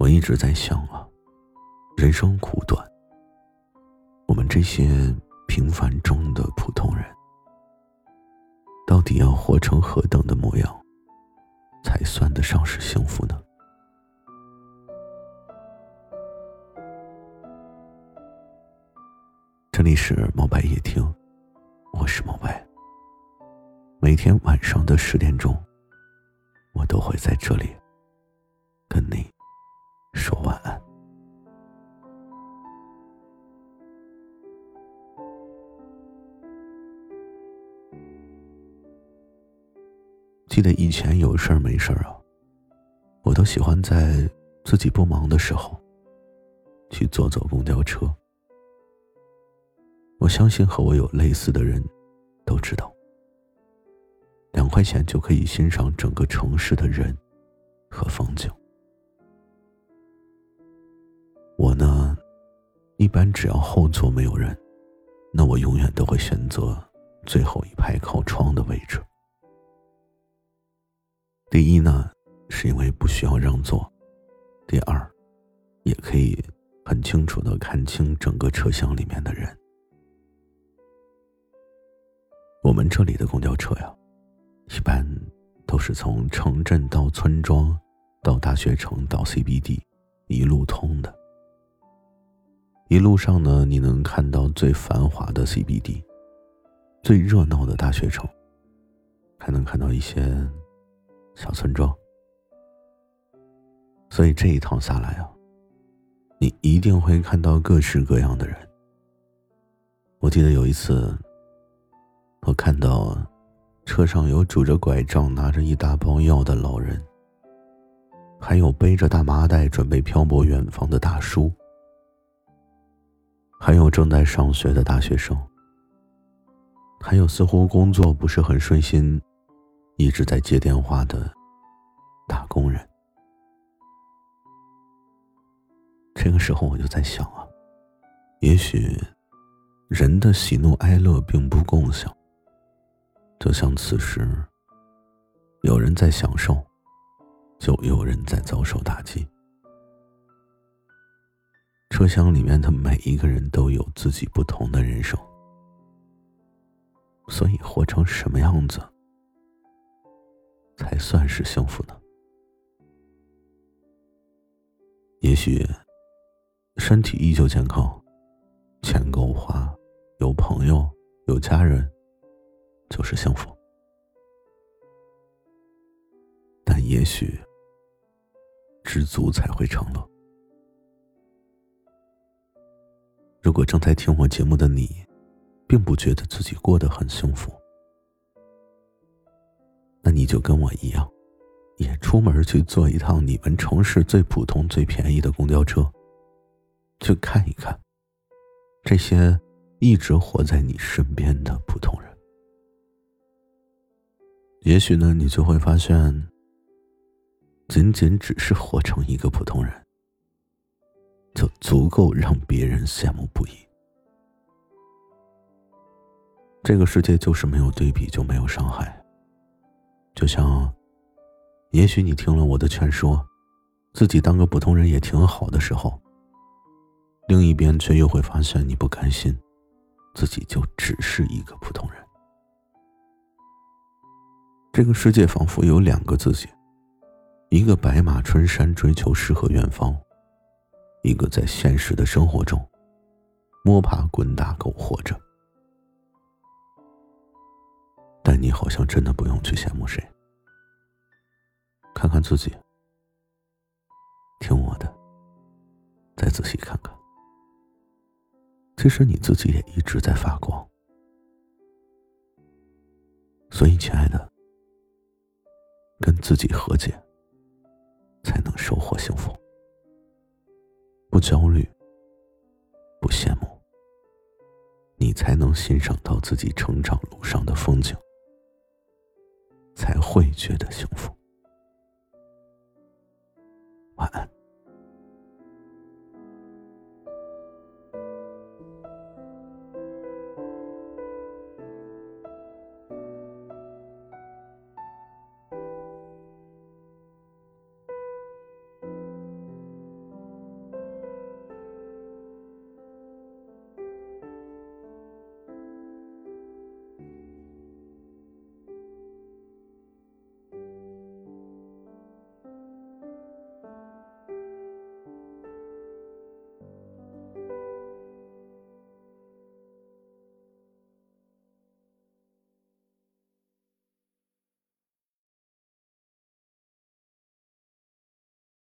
我一直在想啊，人生苦短，我们这些平凡中的普通人，到底要活成何等的模样，才算得上是幸福呢？这里是猫白夜听，我是猫白。每天晚上的十点钟，我都会在这里跟你记得以前有事儿没事儿啊，我都喜欢在自己不忙的时候去坐坐公交车。我相信和我有类似的人，都知道，两块钱就可以欣赏整个城市的人和风景。我呢，一般只要后座没有人，那我永远都会选择最后一排靠窗的位置。第一呢，是因为不需要让座；第二，也可以很清楚的看清整个车厢里面的人。我们这里的公交车呀，一般都是从城镇到村庄，到大学城到 CBD，一路通的。一路上呢，你能看到最繁华的 CBD，最热闹的大学城，还能看到一些小村庄。所以这一趟下来啊，你一定会看到各式各样的人。我记得有一次。我看到，车上有拄着拐杖、拿着一大包药的老人，还有背着大麻袋准备漂泊远方的大叔，还有正在上学的大学生，还有似乎工作不是很顺心，一直在接电话的打工人。这个时候我就在想啊，也许人的喜怒哀乐并不共享。就像此时，有人在享受，就有人在遭受打击。车厢里面的每一个人都有自己不同的人生，所以活成什么样子，才算是幸福呢？也许，身体依旧健康，钱够花，有朋友，有家人。就是幸福，但也许知足才会成乐。如果正在听我节目的你，并不觉得自己过得很幸福，你就跟我一样，也出门去坐一趟你们城市最普通、最便宜的公交车，去看一看这些一直活在你身边的普通人。也许呢，你就会发现，仅仅只是活成一个普通人，就足够让别人羡慕不已。这个世界就是没有对比就没有伤害。就像，也许你听了我的劝说，自己当个普通人也挺好的时候，另一边却又会发现你不甘心，自己就只是一个普通人。这个世界仿佛有两个自己，一个白马春山追求诗和远方，一个在现实的生活中摸爬滚打苟活着。你好像真的不用去羡慕谁，看看自己，听我的，再仔细看看，其实你自己也一直在发光。所以，亲爱的。跟自己和解，才能收获幸福。不焦虑，不羡慕，你才能欣赏到自己成长路上的风景，才会觉得幸福。晚安。